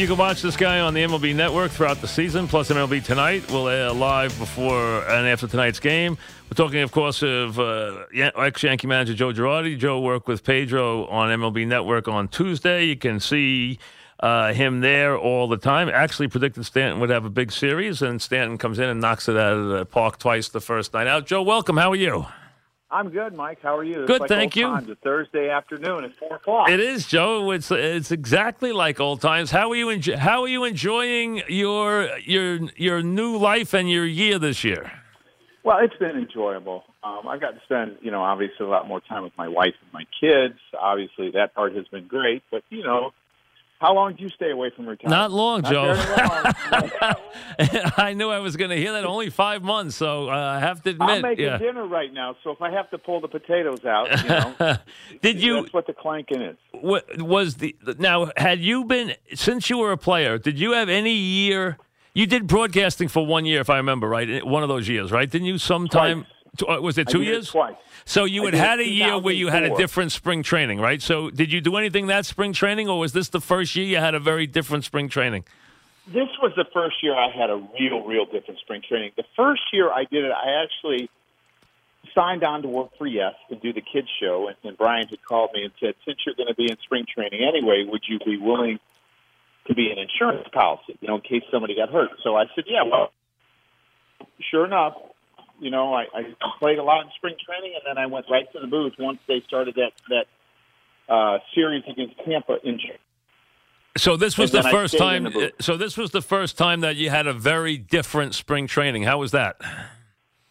You can watch this guy on the MLB network throughout the season, plus MLB Tonight will air live before and after tonight's game. We're talking, of course, of uh, ex Yankee manager Joe Girardi. Joe worked with Pedro on MLB Network on Tuesday. You can see uh, him there all the time. Actually, predicted Stanton would have a big series, and Stanton comes in and knocks it out of the park twice the first night out. Joe, welcome. How are you? I'm good, Mike. How are you? It's Good, like thank you. Times. It's Thursday afternoon at four o'clock. It is, Joe. It's it's exactly like old times. How are you enjo- How are you enjoying your your your new life and your year this year? Well, it's been enjoyable. Um, I've got to spend, you know, obviously a lot more time with my wife and my kids. Obviously, that part has been great. But you know, how long do you stay away from retirement? Not long, Not Joe. very long. I knew I was going to hear that. Only five months, so uh, I have to admit. I'm making yeah. dinner right now, so if I have to pull the potatoes out, you know, Did you that's what the clanking is. What was the now had you been since you were a player? Did you have any year? You did broadcasting for one year, if I remember right. One of those years, right? Didn't you? Sometime tw- uh, Uh, was it two did it years? twice. So you had had a year where you had a different spring training, right? So did you do anything that spring training, or was this the first year you had a very different spring training? This was the first year I had a real, real different spring training. The first year I did it, I actually signed on to work for Yes and do the kids show. And, and Brian had called me and said, "Since you're going to be in spring training anyway, would you be willing to be an insurance policy, you know, in case somebody got hurt?" So I said, "Yeah." Well, sure enough, you know, I, I played a lot in spring training, and then I went right to the booth once they started that that uh, series against Tampa in. So this was And the first time. the. So this was the first time that you had a very different spring training. How was that?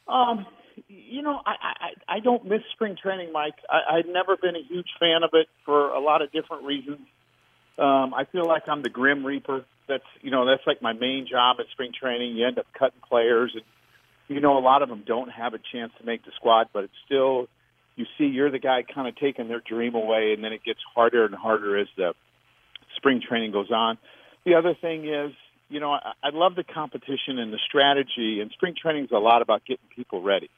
Um, you know, I, I I don't miss spring training, Mike. I, I've never been a huge fan of it for a lot of different reasons. Um, I feel like I'm the grim reaper. That's you know that's like my main job at spring training. You end up cutting players, and you know a lot of them don't have a chance to make the squad, but it's still you see you're the guy kind of taking their dream away, and then it gets harder and harder as the spring training goes on. The other thing is, you know, I, I love the competition and the strategy, and spring training is a lot about getting people ready.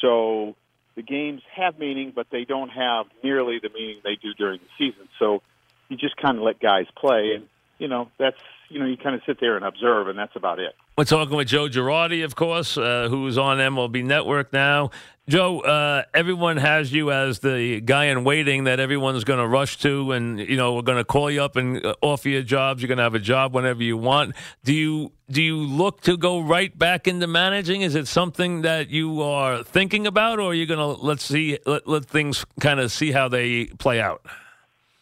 So the games have meaning, but they don't have nearly the meaning they do during the season. So you just kind of let guys play, and you know that's you know you kind of sit there and observe, and that's about it. We're talking with Joe Girardi, of course, uh, who's on MLB Network now. Joe, uh, everyone has you as the guy in waiting that everyone's going to rush to, and you know we're going to call you up and uh, offer you jobs. You're going to have a job whenever you want. Do you do you look to go right back into managing? Is it something that you are thinking about, or are you going to let's see let, let things kind of see how they play out?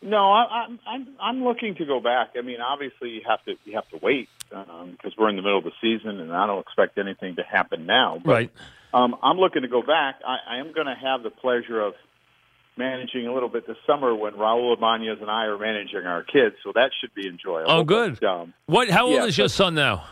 No, I, I'm I'm I'm looking to go back. I mean, obviously you have to you have to wait because we're in the middle of the season, and I don't expect anything to happen now. But, Right. Um, I'm looking to go back. I, I am going to have the pleasure of managing a little bit this summer when Raul Ibanez and I are managing our kids, so that should be enjoyable. Oh, good. But, um, What? How old Yeah, is your son now?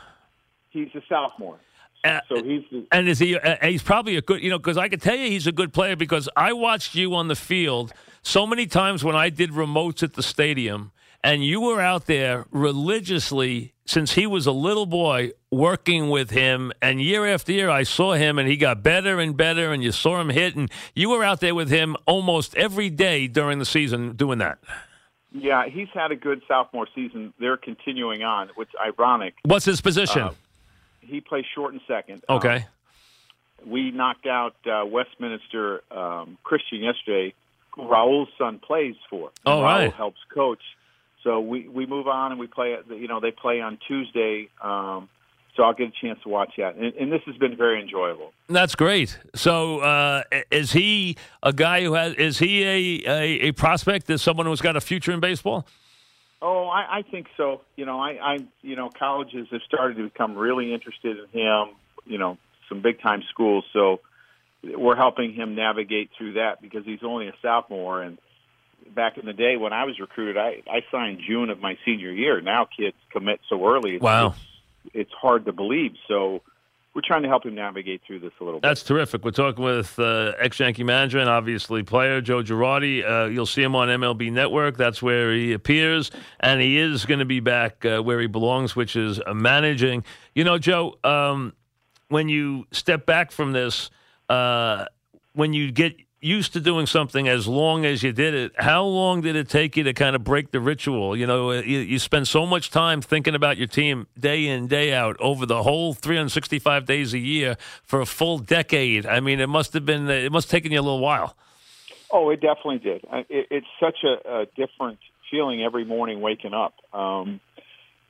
he's a sophomore, Uh, so he's And is he? Uh, he's probably a good, you know, because I could tell you he's a good player because I watched you on the field so many times when I did remotes at the stadium, and you were out there religiously since he was a little boy working with him. And year after year, I saw him, and he got better and better, and you saw him hit, and you were out there with him almost every day during the season doing that. yeah he's had a good sophomore season. They're continuing on, which is ironic. What's his position? Uh, He plays short and second. Um, okay. we knocked out uh, Westminster um, Christian yesterday, Raul's son plays for. Oh, Raul right. helps coach. So we we move on and we play. You know, they play on Tuesday. Um, so I'll get a chance to watch that, and, and this has been very enjoyable. That's great. So, uh, is he a guy who has? Is he a, a, a prospect? Is someone who's got a future in baseball? Oh, I, I think so. You know, I, I you know colleges have started to become really interested in him. You know, some big time schools. So we're helping him navigate through that because he's only a sophomore. And back in the day when I was recruited, I, I signed June of my senior year. Now kids commit so early. It's, Wow. it's, it's hard to believe. So we're trying to help him navigate through this a little bit. That's terrific. We're talking with uh, ex Yankee manager and obviously player Joe Girardi. Uh, you'll see him on MLB Network. That's where he appears, and he is going to be back uh, where he belongs, which is uh, managing. You know, Joe, um, when you step back from this, uh, when you get used to doing something as long as you did it, how long did it take you to kind of break the ritual? You know, you, you spend so much time thinking about your team day in, day out over the whole 365 days a year for a full decade. I mean, it must have been, it must have taken you a little while. Oh, it definitely did. It, it's such a, a different feeling every morning waking up. Um,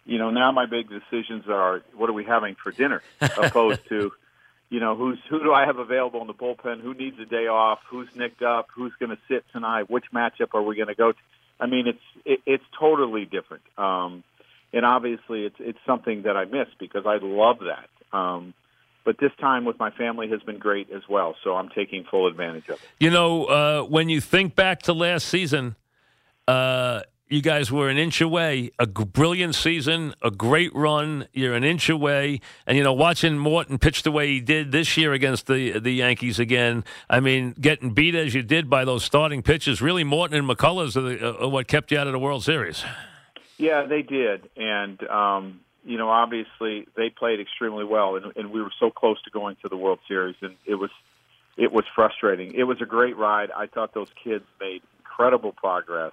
you know, now my big decisions are what are we having for dinner, opposed to you know, who's who do I have available in the bullpen? Who needs a day off? Who's nicked up? Who's going to sit tonight? Which matchup are we going to go to? I mean, it's it, it's totally different, um, and obviously it's it's something that I miss because I love that. Um, but this time with my family has been great as well, so I'm taking full advantage of it. You know, uh, when you think back to last season, uh, you guys were an inch away. A brilliant season, a great run. You're an inch away, and you know, watching Morton pitch the way he did this year against the the Yankees again. I mean, getting beat as you did by those starting pitches. Really, Morton and McCullers are, the, are what kept you out of the World Series. Yeah, they did, and um, you know, obviously they played extremely well, and, and we were so close to going to the World Series, and it was it was frustrating. It was a great ride. I thought those kids made incredible progress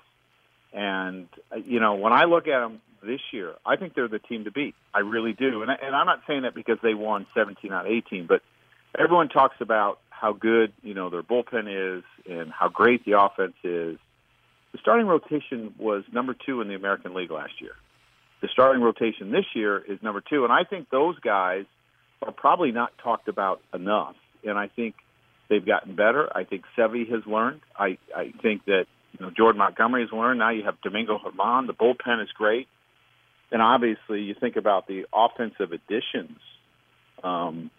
and uh, you know, when I look at them this year, I think they're the team to beat. I really do. And, I, and I'm not saying that because they won 17 out of 18, but everyone talks about how good you know their bullpen is and how great the offense is. The starting rotation was number two in the American League last year. The starting rotation this year is number two, and I think those guys are probably not talked about enough. And I think they've gotten better. I think Sevy has learned. I I think that you know, Jordan Montgomery has learned. Now you have Domingo German. The bullpen is great. And obviously, you think about the offensive additions. Um,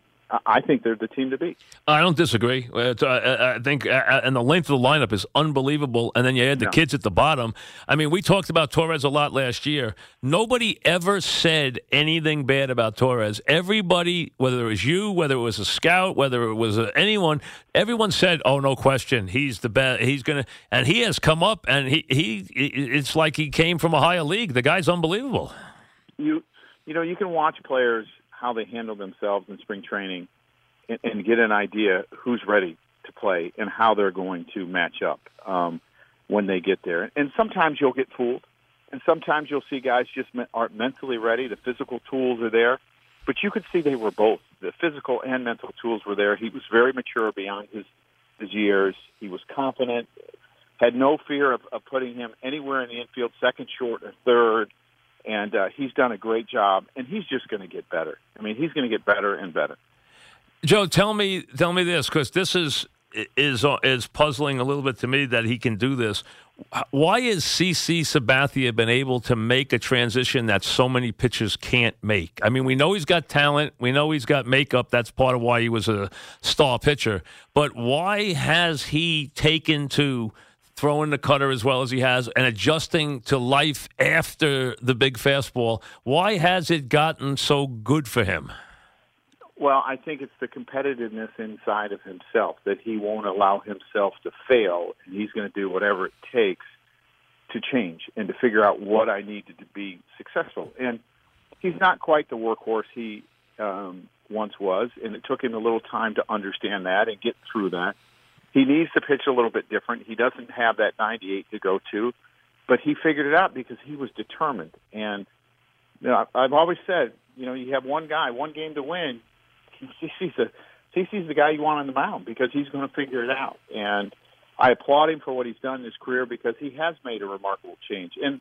I think they're the team to beat. I don't disagree. Uh, I think, uh, uh, and the length of the lineup is unbelievable. And then you add the kids at the bottom. I mean, we talked about Torres a lot last year. Nobody ever said anything bad about Torres. Everybody, whether it was you, whether it was a scout, whether it was anyone, everyone said, "Oh, no question, he's the best. He's gonna." And he has come up, and he he. It's like he came from a higher league. The guy's unbelievable. You, you know, you can watch players how they handle themselves in spring training and, and get an idea who's ready to play and how they're going to match up um, when they get there. And sometimes you'll get fooled, and sometimes you'll see guys just aren't mentally ready. The physical tools are there, but you could see they were both. The physical and mental tools were there. He was very mature beyond his his years. He was confident, had no fear of, of putting him anywhere in the infield, second, short, or third and uh, he's done a great job, and he's just going to get better. I mean, he's going to get better and better. Joe, tell me, tell me this because this is is is puzzling a little bit to me that he can do this. Why has CC Sabathia been able to make a transition that so many pitchers can't make? I mean, we know he's got talent, we know he's got makeup. That's part of why he was a star pitcher. But why has he taken to throwing the cutter as well as he has and adjusting to life after the big fastball. Why has it gotten so good for him? Well, I think it's the competitiveness inside of himself that he won't allow himself to fail, and he's going to do whatever it takes to change and to figure out what I need to be successful. And he's not quite the workhorse he um, once was, and it took him a little time to understand that and get through that he needs to pitch a little bit different. He doesn't have that 98 to go to, but he figured it out because he was determined. And you know, I've always said, you know, you have one guy, one game to win. CC's the CC's the guy you want on the mound because he's going to figure it out. And I applaud him for what he's done in his career because he has made a remarkable change. And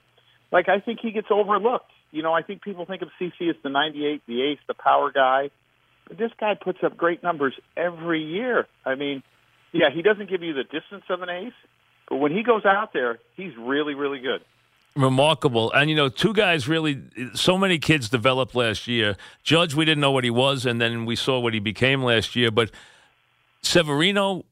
like I think he gets overlooked. You know, I think people think of CC as the 98, the ace, the power guy. But this guy puts up great numbers every year. I mean, yeah, he doesn't give you the distance of an ace, but when he goes out there, he's really, really good. Remarkable. And, you know, two guys really, so many kids developed last year. Judge, we didn't know what he was, and then we saw what he became last year. But Severino,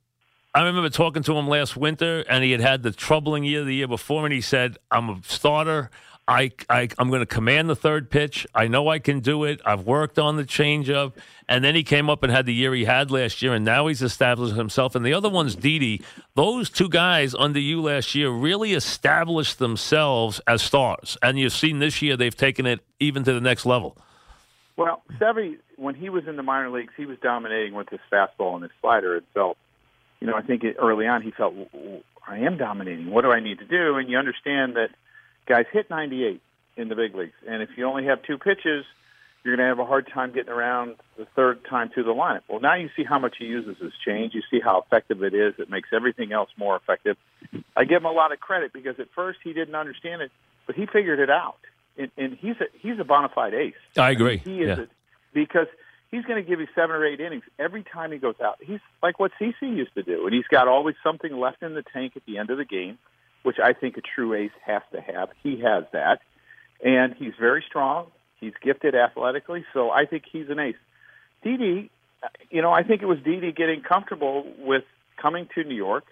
I remember talking to him last winter, and he had had the troubling year the year before, and he said, I'm a starter. I, I I'm going to command the third pitch. I know I can do it. I've worked on the changeup, and then he came up and had the year he had last year, and now he's established himself. And the other one's Didi. Those two guys under you last year really established themselves as stars, and you've seen this year they've taken it even to the next level. Well, Sevy, when he was in the minor leagues, he was dominating with his fastball and his slider. It felt you know, I think early on he felt I am dominating. What do I need to do? And you understand that guys hit 98 in the big leagues, and if you only have two pitches, you're going to have a hard time getting around the third time through the lineup. Well, now you see how much he uses his change. You see how effective it is. It makes everything else more effective. I give him a lot of credit because at first he didn't understand it, but he figured it out, and, and he's a he's a bona fide ace. I agree. I mean, he is yeah. a, because he's going to give you seven or eight innings every time he goes out. He's like what CC used to do, and he's got always something left in the tank at the end of the game, which I think a true ace has to have. He has that, and he's very strong. He's gifted athletically, so I think he's an ace. Didi, you know, I think it was Didi getting comfortable with coming to New York,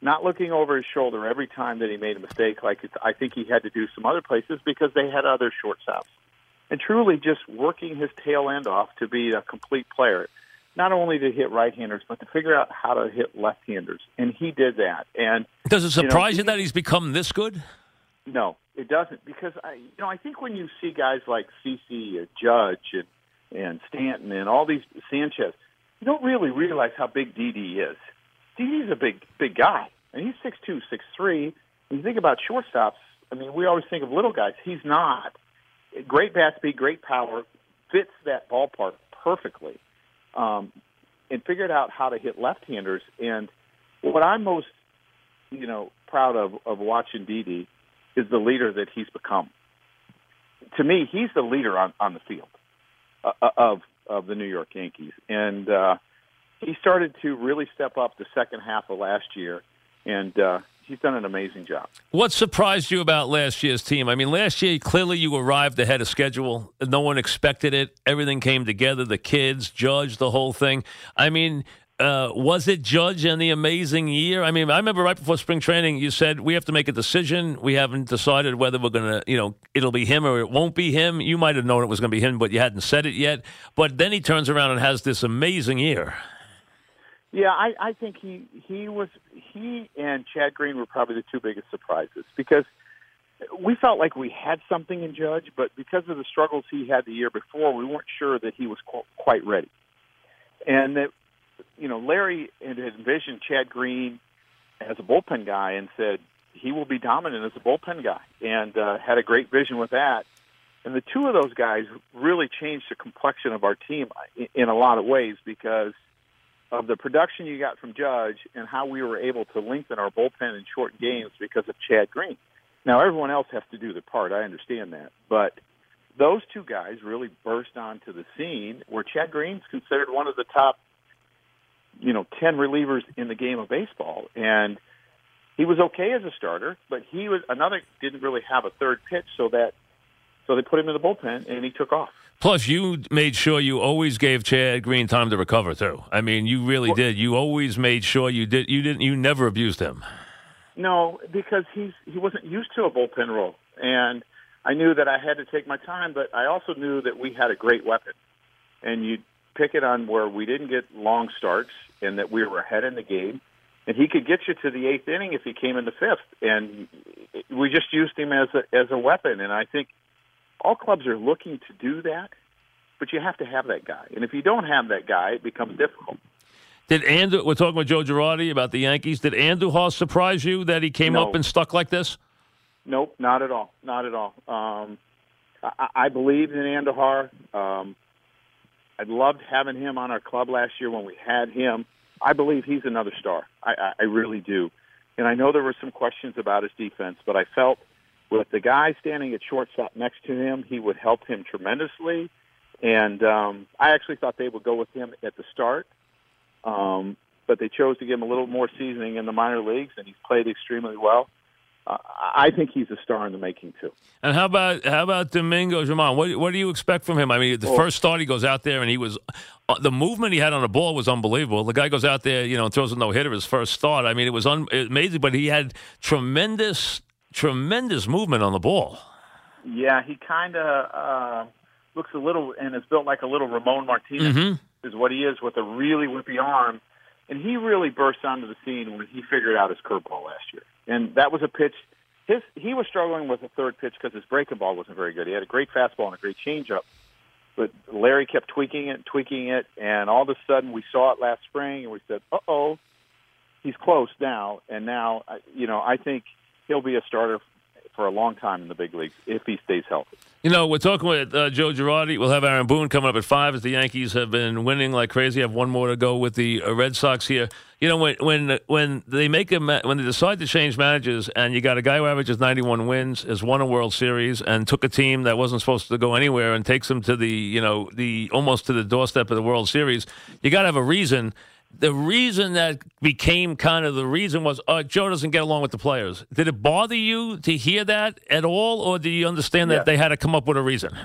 not looking over his shoulder every time that he made a mistake, like I think he had to do some other places because they had other shortstops and truly just working his tail end off to be a complete player. Not only to hit right-handers, but to figure out how to hit left-handers, and he did that. And does it surprise you, know, you that he's become this good? No, it doesn't, because I, you know, I think when you see guys like CC, Judge, and and Stanton, and all these Sanchez, you don't really realize how big Didi is. Didi's a big, big guy, and he's six two, six three. When you think about shortstops, I mean, we always think of little guys. He's not great bat speed, great power, fits that ballpark perfectly, um, and figured out how to hit left-handers. And what I'm most, you know, proud of of watching Didi is the leader that he's become. To me, he's the leader on on the field uh, of of the New York Yankees, and uh, he started to really step up the second half of last year, and uh, he's done an amazing job. What surprised you about last year's team? I mean, last year clearly you arrived ahead of schedule. No one expected it. Everything came together. The kids, Judge, the whole thing. I mean. Uh, was it Judge and the amazing year? I mean, I remember right before spring training, you said we have to make a decision. We haven't decided whether we're going to, you know, it'll be him or it won't be him. You might have known it was going to be him, but you hadn't said it yet. But then he turns around and has this amazing year. Yeah, I, I think he he was he and Chad Green were probably the two biggest surprises because we felt like we had something in Judge, but because of the struggles he had the year before, we weren't sure that he was qu- quite ready. And that you know, Larry had envisioned Chad Green as a bullpen guy and said he will be dominant as a bullpen guy, and uh, had a great vision with that. And the two of those guys really changed the complexion of our team in a lot of ways because of the production you got from Judge and how we were able to lengthen our bullpen in short games because of Chad Green. Now everyone else has to do their part. I understand that, but those two guys really burst onto the scene where Chad Green's considered one of the top, you know, ten relievers in the game of baseball, and he was okay as a starter, but he was another didn't really have a third pitch, so that so they put him in the bullpen and he took off. Plus, you made sure you always gave Chad Green time to recover too. I mean, you really well, did. You always made sure you did. You didn't. You never abused him. No, because he's he wasn't used to a bullpen role, and I knew that I had to take my time. But I also knew that we had a great weapon, and you pick it on where we didn't get long starts, and that we were ahead in the game, and he could get you to the eighth inning if he came in the fifth, and we just used him as a as a weapon. And I think all clubs are looking to do that, but you have to have that guy. And if you don't have that guy, it becomes difficult. Did Andu, we're talking with Joe Girardi about the Yankees. Did Andujar surprise you that he came no. up and stuck like this? Nope, not at all. Not at all. Um, I, I believed in Andujar. Um, I loved having him on our club last year when we had him. I believe he's another star. I, I, I really do. And I know there were some questions about his defense, but I felt with the guy standing at shortstop next to him, he would help him tremendously. And um, I actually thought they would go with him at the start, um, but they chose to give him a little more seasoning in the minor leagues, and he's played extremely well. Uh, I think he's a star in the making too. And how about how about Domingo German? What what do you expect from him? I mean, the first start he goes out there and he was uh, the movement he had on the ball was unbelievable. The guy goes out there, you know, and throws a no hitter his first start. I mean, it was un- amazing, but he had tremendous tremendous movement on the ball. Yeah, he kind of uh, looks a little and is built like a little Ramon Martinez mm-hmm. is what he is with a really whippy arm. And he really burst onto the scene when he figured out his curveball last year. And that was a pitch. His he was struggling with a third pitch because his breaking ball wasn't very good. He had a great fastball and a great changeup, but Larry kept tweaking it, tweaking it, and all of a sudden we saw it last spring, and we said, "Uh oh, he's close now, and now you know I think he'll be a starter for a long time in the big leagues if he stays healthy. You know, we're talking with uh, Joe Girardi. We'll have Aaron Boone coming up at five as the Yankees have been winning like crazy. I Have one more to go with the uh, Red Sox here. You know, when when when they make a ma- when they decide to change managers, and you got a guy who averages ninety one wins, has won a World Series, and took a team that wasn't supposed to go anywhere, and takes them to the you know the almost to the doorstep of the World Series, you got to have a reason the reason that became kind of the reason was uh, Joe doesn't get along with the players. Did it bother you to hear that at all, or do you understand that Yes. they had to come up with a reason?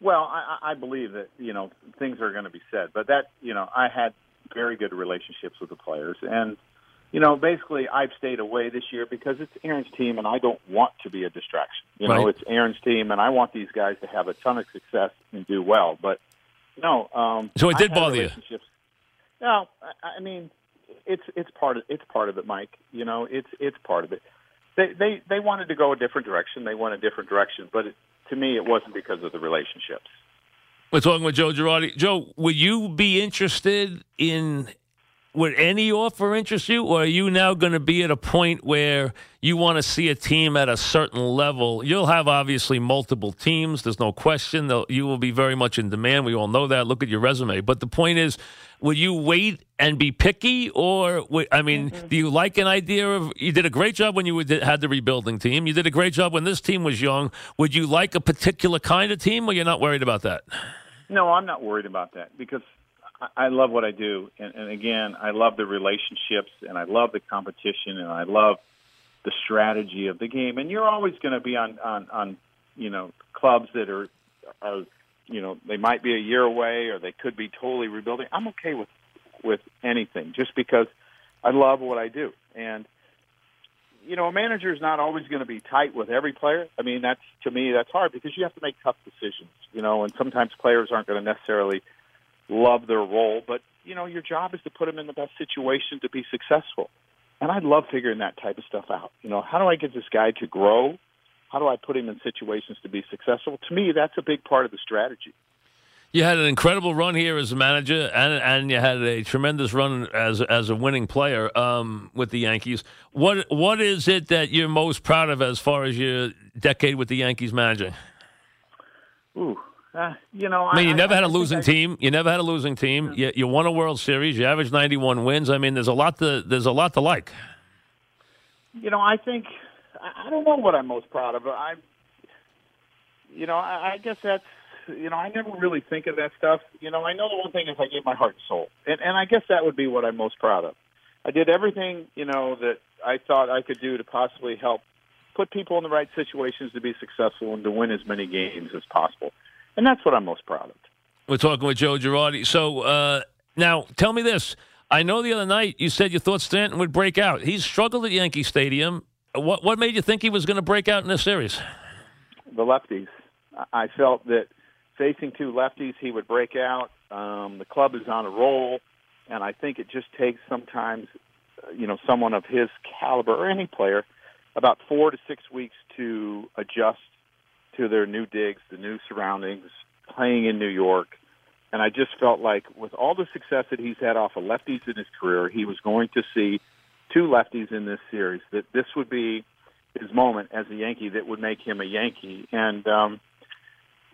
Well, I, I believe that you know things are going to be said, but that you know I had very good relationships with the players, and you know basically I've stayed away this year because it's Aaron's team, and I don't want to be a distraction. You know, it's Aaron's team, and I want these guys to have a ton of success and do well. But no, um, So it did bother you? No, I, I mean it's it's part of it's part of it, Mike. You know, it's it's part of it. They they they wanted to go a different direction. They went a different direction, but it, to me, it wasn't because of the relationships. We're talking with Joe Girardi. Joe, would you be interested in? Would any offer interest you, or are you now going to be at a point where you want to see a team at a certain level? You'll have obviously multiple teams. There's no question. They'll- You will be very much in demand. We all know that. Look at your resume. But the point is, would you wait and be picky, or I mean, mm-hmm. do you like an idea of? You did a great job when you had the rebuilding team. You did a great job when this team was young. Would you like a particular kind of team, or you're not worried about that? No, I'm not worried about that because I, love what I do, and, and again, I love the relationships, and I love the competition, and I love the strategy of the game. And you're always going to be on on on you know clubs that are are you know they might be a year away or they could be totally rebuilding. I'm okay with with anything just because I love what I do, and you know, a manager is not always going to be tight with every player. I mean, that's to me that's hard because you have to make tough decisions, you know, and sometimes players aren't going to necessarily love their role, but you know, your job is to put them in the best situation to be successful. And I love figuring that type of stuff out. You know, how do I get this guy to grow? How do I put him in situations to be successful? To me, that's a big part of the strategy. You had an incredible run here as a manager, and and you had a tremendous run as as a winning player um, with the Yankees. What what is it that you're most proud of as far as your decade with the Yankees managing? Ooh, uh, you know, I mean, you never had a losing I- team. You never had a losing team. You, you won a World Series. You averaged 91 wins. I mean, there's a lot to there's a lot to like. You know, I think I I don't know what I'm most proud of. I, you know, I, I guess that's you know, I never really think of that stuff. You know, I know the one thing is I gave my heart and soul, and and I guess that would be what I'm most proud of. I did everything you know that I thought I could do to possibly help put people in the right situations to be successful and to win as many games as possible, and that's what I'm most proud of. We're talking with Joe Girardi. So uh, now, tell me this. I know the other night you said you thought Stanton would break out. He's struggled at Yankee Stadium. What what made you think he was going to break out in this series? the lefties. I- felt that facing two lefties, he would break out. Um, the club is on a roll, and I think it just takes sometimes, uh, you know, someone of his caliber or any player about four to six weeks to adjust to their new digs, the new surroundings, playing in New York. And I just felt like with all the success that he's had off of lefties in his career, he was going to see two lefties in this series. That this would be his moment as a Yankee that would make him a Yankee. And um,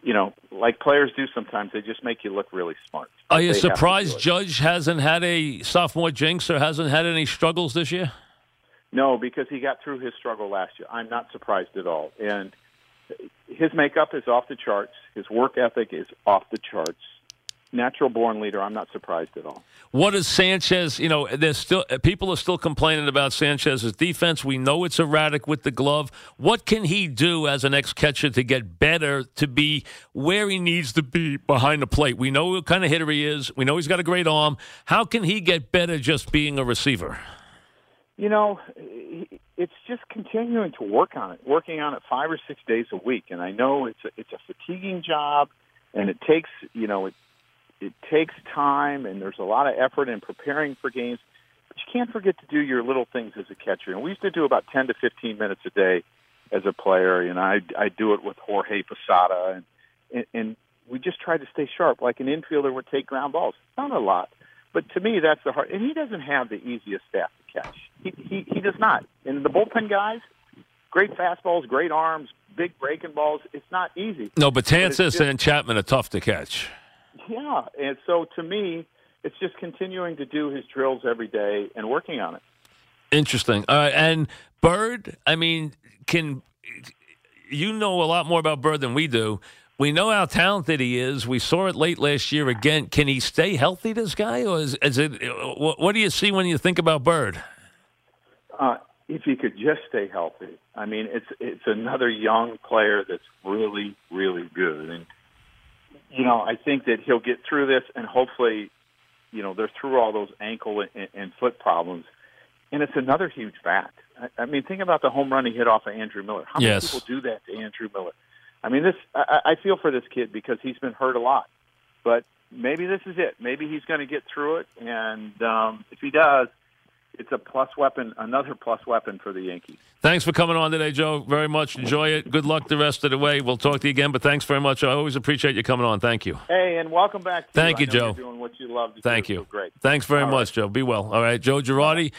you know, like players do sometimes, they just make you look really smart. Are you They have to do surprised. Judge hasn't had a sophomore jinx or hasn't had any struggles this year? No, because he got through his struggle last year. I'm not surprised at all. And his makeup is off the charts. His work ethic is off the charts. Natural born leader. I'm not surprised at all. What is Sanchez? You know, there's still people are still complaining about Sanchez's defense. We know it's erratic with the glove. What can he do as an ex catcher to get better to be where he needs to be behind the plate? We know what kind of hitter he is. We know he's got a great arm. How can he get better just being a receiver? You know, it's just continuing to work on it, working on it five or six days a week. And I know it's a, it's a fatiguing job, and it takes you know it it takes time, and there's a lot of effort in preparing for games. But you can't forget to do your little things as a catcher. And we used to do about ten to fifteen minutes a day as a player. Know, I I do it with Jorge Posada, and, and and we just try to stay sharp, like an infielder would take ground balls. Not a lot, But to me, that's the hard. And he doesn't have the easiest staff to catch. He he, he does not. And the bullpen guys, great fastballs, great arms, big breaking balls. It's not easy. No, but Tansis and Chapman are tough to catch. Yeah, and so to me, it's just continuing to do his drills every day and working on it. Interesting. All right, and Bird. I mean, can you know a lot more about Bird than we do? We know how talented he is. We saw it late last year again. Can he stay healthy, this guy, or is, is it? What, what do you see when you think about Bird? Uh, if he could just stay healthy, I mean, it's it's another young player that's really, really good, and you know, I think that he'll get through this, and hopefully, you know, they're through all those ankle and, and foot problems, and it's another huge fact. I, I mean, think about the home run he hit off of Andrew Miller. How yes. many people do that to Andrew Miller? I mean, this I, I feel for this kid because he's been hurt a lot, but maybe this is it. Maybe he's going to get through it, and um, if he does, it's a plus weapon, another plus weapon for the Yankees. Thanks for coming on today, Joe. Very much enjoy it. Good luck the rest of the way. We'll talk to you again, but thanks very much. I always appreciate you coming on. Thank you. Hey, and welcome back. Thank you, you Joe. doing what you love. Thank you. So great. Thanks very All much, right. Joe. Be well. All right, Joe Girardi.